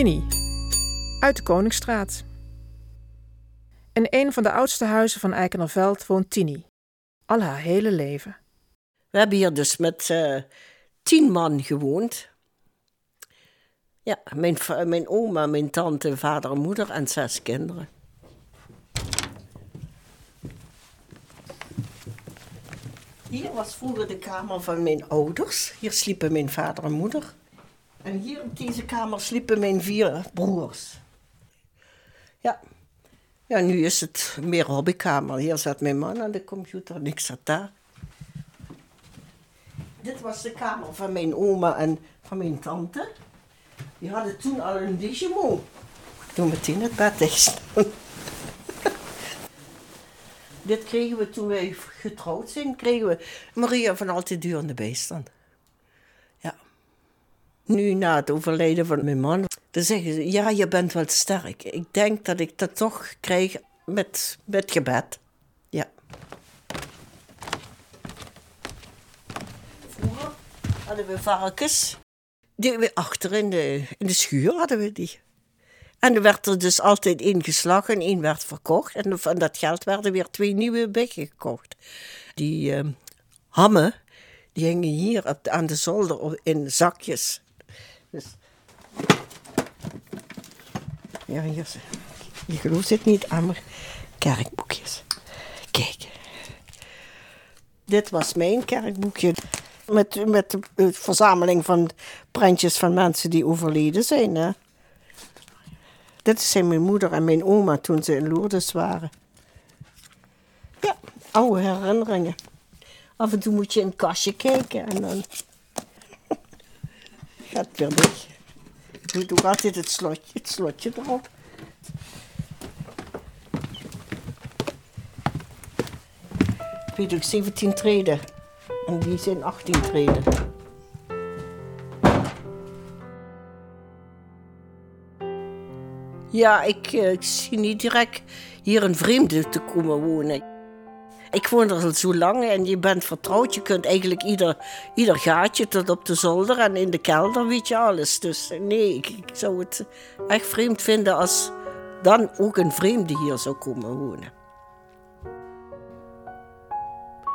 Tini uit de Koningsstraat. In een van de oudste huizen van Eikenerveld woont Tini. Al haar hele leven. We hebben hier dus met eh, tien man gewoond. Ja, mijn, mijn oma, mijn tante, vader moeder en zes kinderen. Hier was vroeger de kamer van mijn ouders. Hier sliepen mijn vader en moeder. En hier op deze kamer sliepen mijn vier broers. Ja. Ja, nu is het meer hobbykamer. Hier zat mijn man aan de computer en ik zat daar. Dit was de kamer van mijn oma en van mijn tante. Die hadden toen al een Digimon. Toen meteen het bed dicht. Dit kregen we toen wij getrouwd zijn, kregen we Maria van Altijd Durende bijstand. Nu, na het overlijden van mijn man, dan zeggen ze, ja, je bent wel sterk. Ik denk dat ik dat toch krijg met, met gebed. Ja. Vroeger hadden we varkens. Die we achter in de, in de schuur hadden we die. En er werd er dus altijd één geslagen en één werd verkocht. En van dat geld werden weer twee nieuwe biggen gekocht. Die uh, hammen, die hingen hier op, aan de zolder in zakjes. Dus. Ja, hier, je gelooft het niet mijn kerkboekjes. Kijk. Dit was mijn kerkboekje. Met, met de verzameling van prentjes van mensen die overleden zijn. Hè. Dit zijn mijn moeder en mijn oma toen ze in Lourdes waren. Ja, oude herinneringen. Af en toe moet je in het kastje kijken en dan gaat weer dicht. Ik doe ook altijd het slotje, het slotje erop. Ik weet ook 17 treden. En die zijn 18 treden. Ja, ik, eh, ik, zie niet direct hier een vreemde te komen wonen. Ik woon er al zo lang en je bent vertrouwd. Je kunt eigenlijk ieder, ieder gaatje tot op de zolder en in de kelder weet je alles. Dus nee, ik, ik zou het echt vreemd vinden als dan ook een vreemde hier zou komen wonen.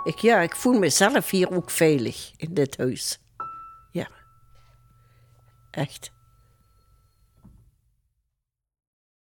Ik, ja, ik voel mezelf hier ook veilig in dit huis. Ja, echt.